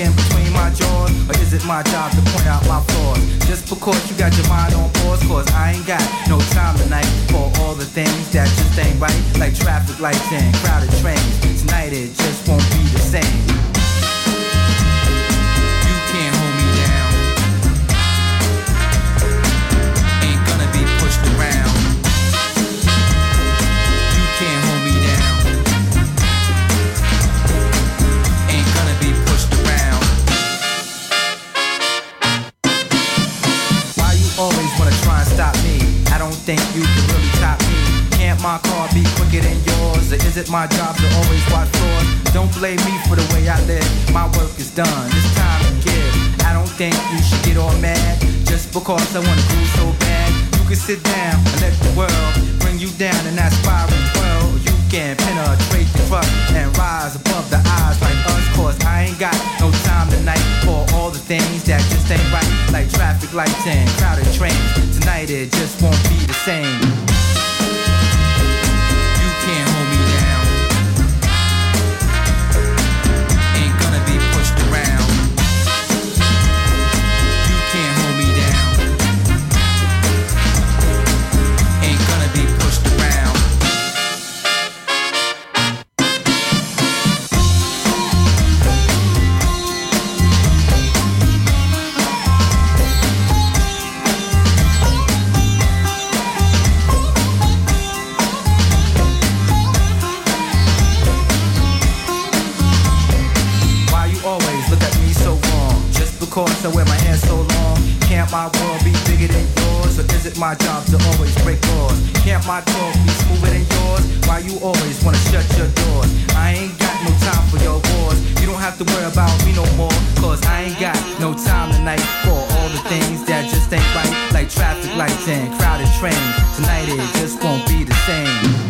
Between my jaws, or is it my job to point out my flaws? Just because you got your mind on pause, cause I ain't got no time tonight for all the things that just ain't right, like traffic lights and crowded trains. Tonight it just won't be the same. Think you can really top me. Can't my car be quicker than yours? Or is it my job to always watch floors? Don't blame me for the way I live. My work is done. It's time to give. I don't think you should get all mad just because I wanna groove so bad. You can sit down and let the world bring you down in that spiral world. You can penetrate the crust and rise above the eyes like us. Cause I ain't got no time tonight for all the things that just ain't right. Like traffic lights and crowded trains. Tonight it just won't be the same. My world be bigger than yours? Or is it my job to always break laws? Can't my talk be smoother than yours? Why you always wanna shut your doors? I ain't got no time for your wars. You don't have to worry about me no more. Cause I ain't got no time tonight for all the things that just ain't right. Like traffic lights and crowded trains. Tonight it just won't be the same.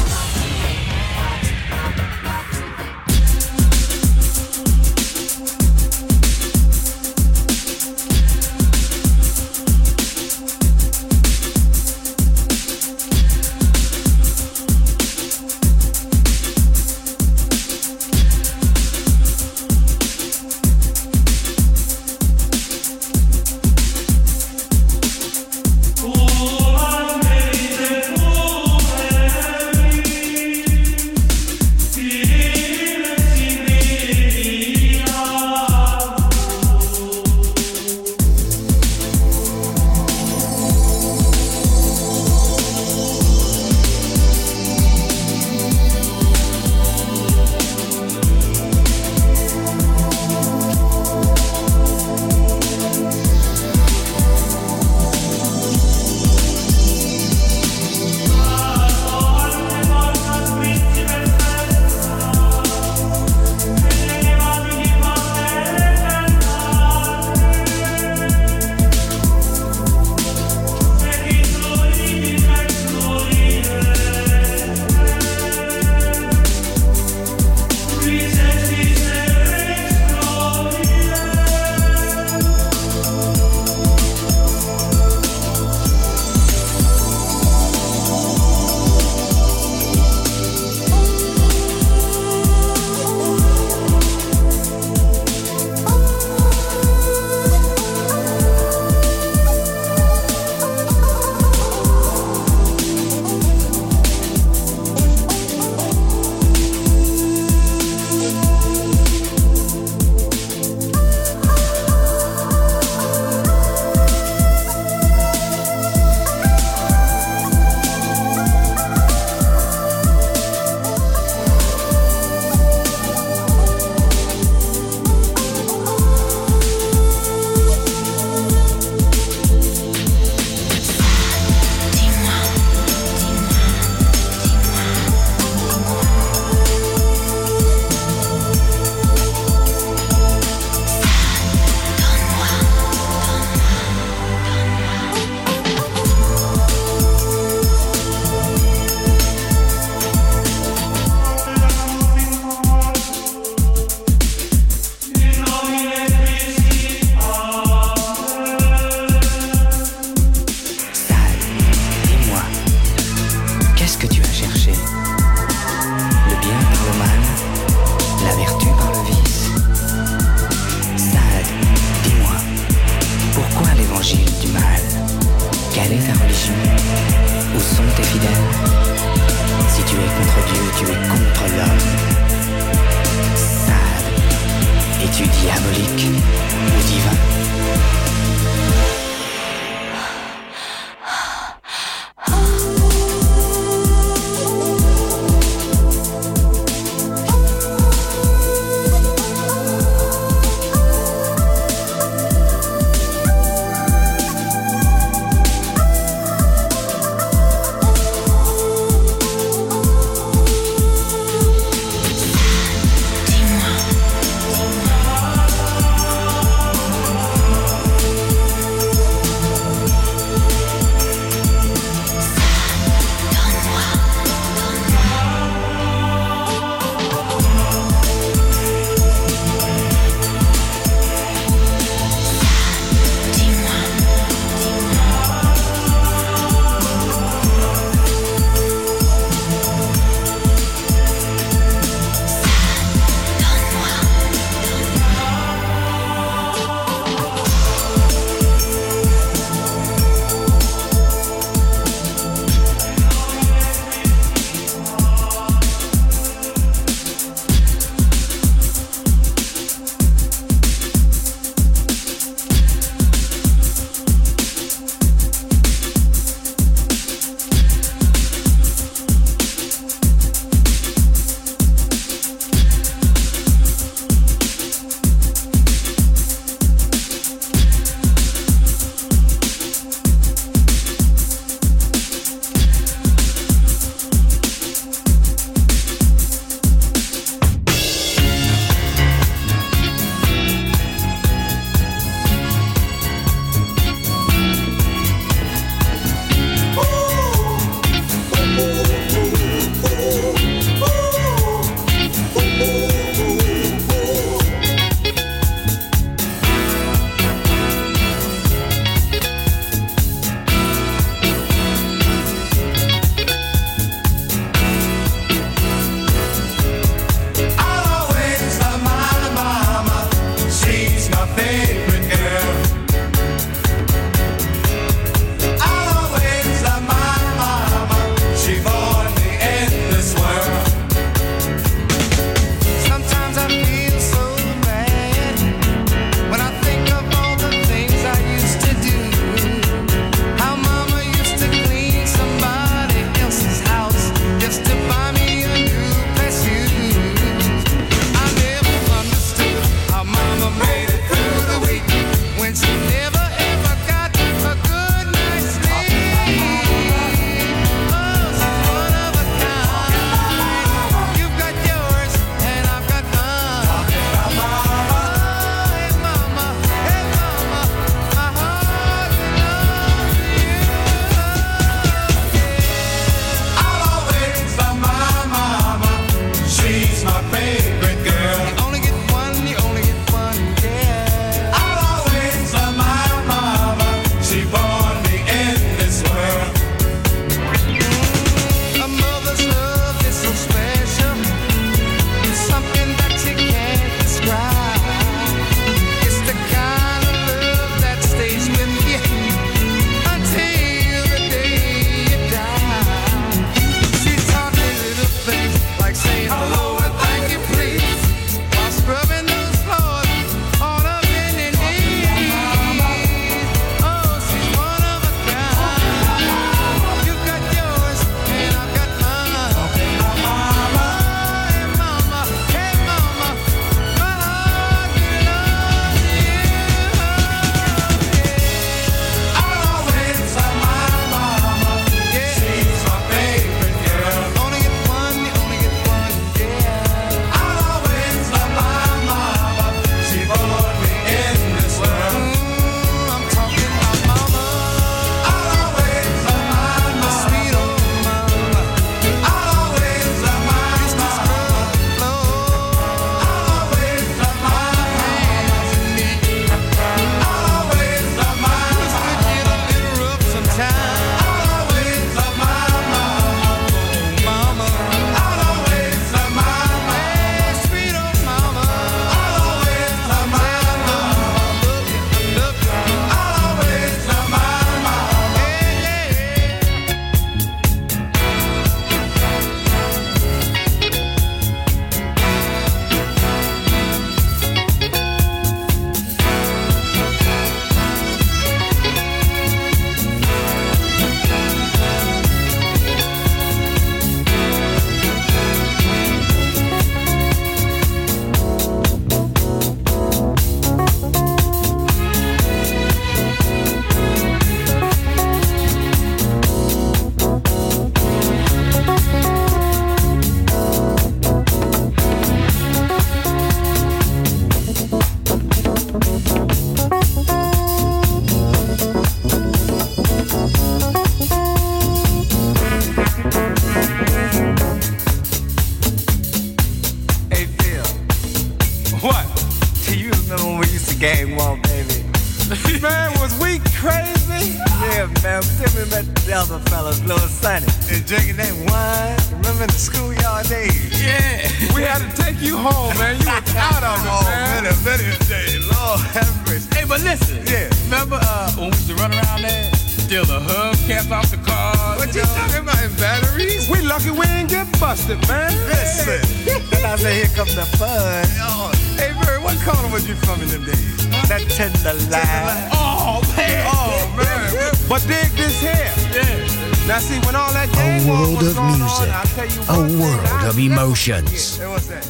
Listen. Yeah. Remember uh, when we used to run around there, steal the hubcaps off the car. What you, know? talking about in batteries? We lucky we ain't get busted, man. Listen. then I say, here comes the fun. Oh. Hey, Bird, what corner was you from in them days? That tenderloin. Oh, man. Oh, man. but dig this here. Yeah. Now see, when all that a world of music, on, a world of emotions.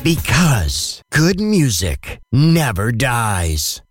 Because good music never dies.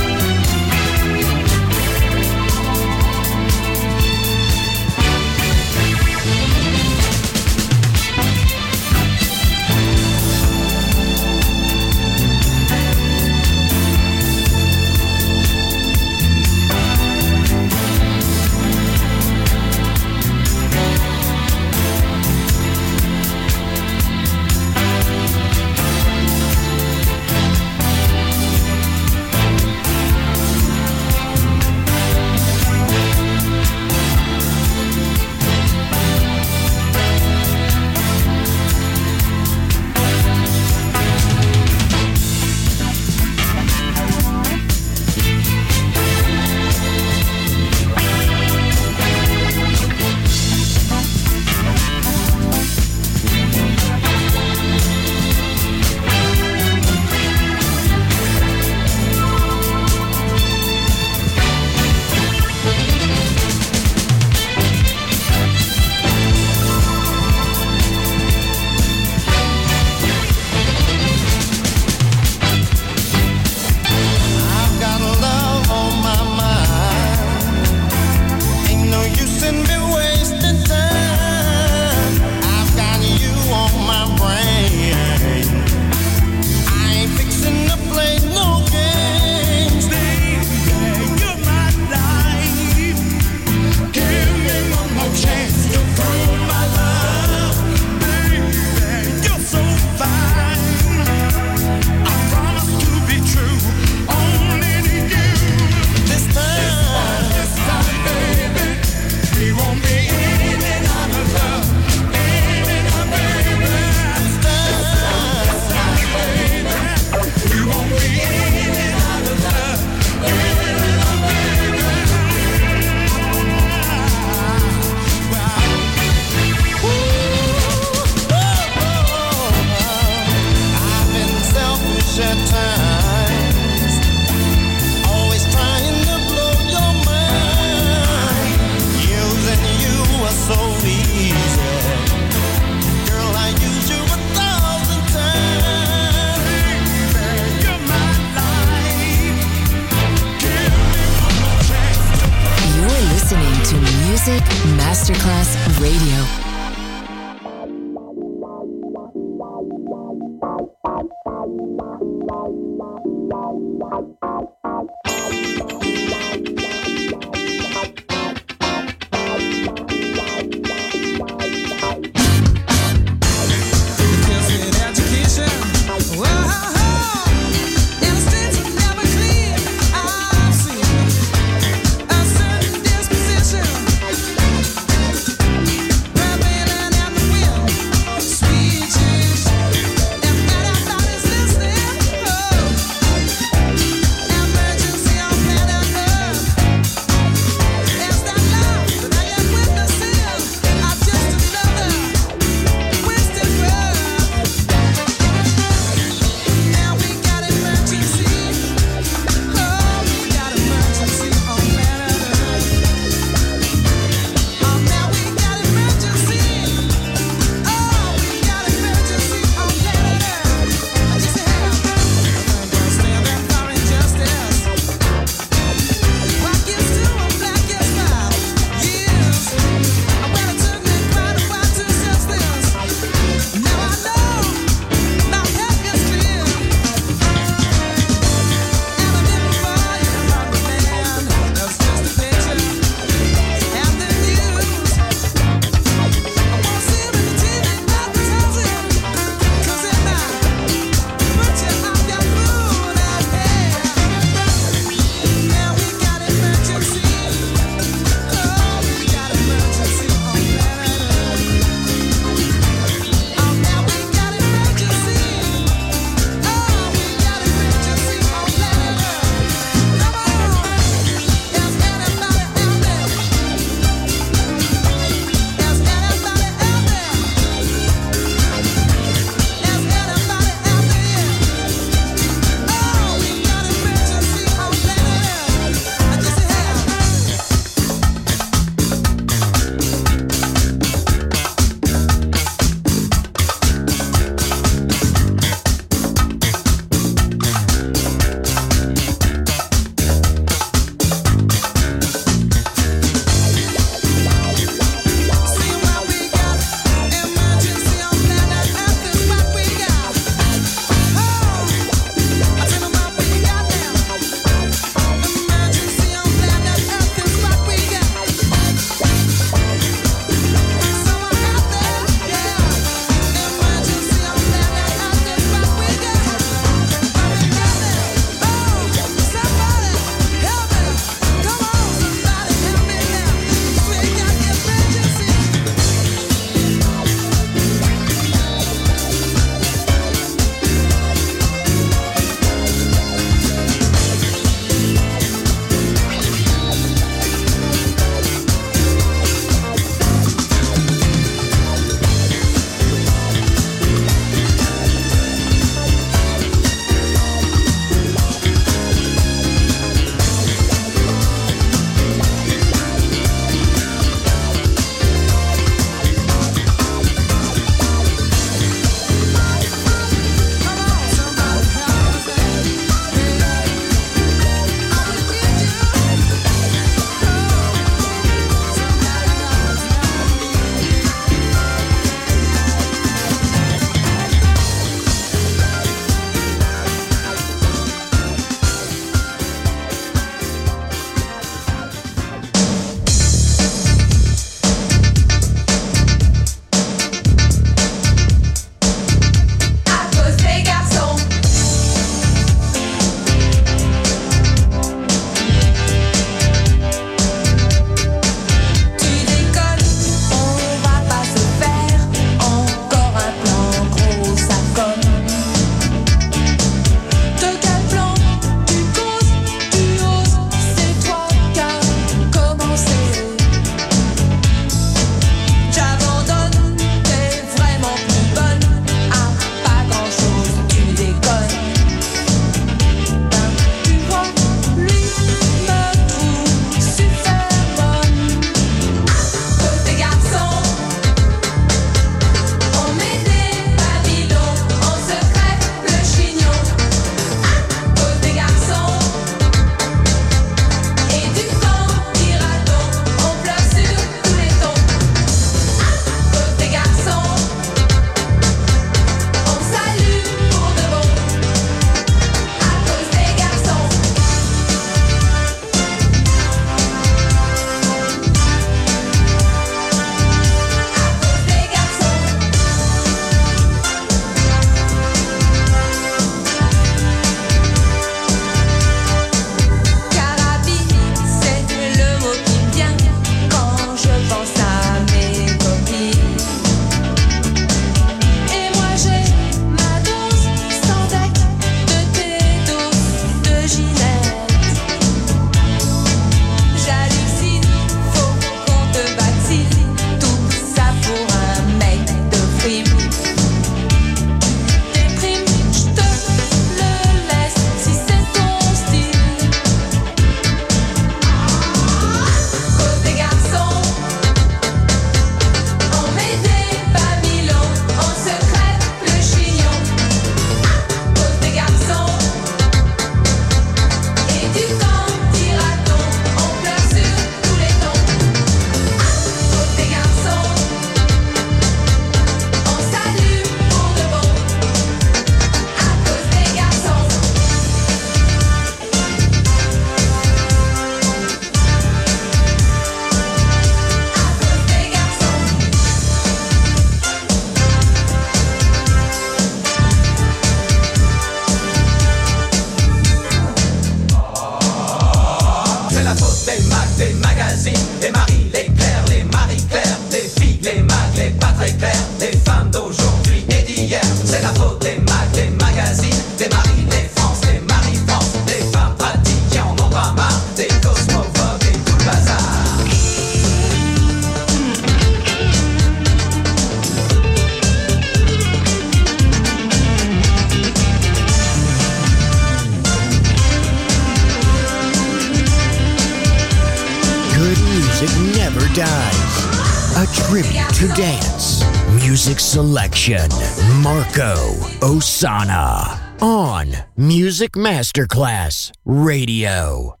Selection, Marco Ossanna on Music Masterclass Radio.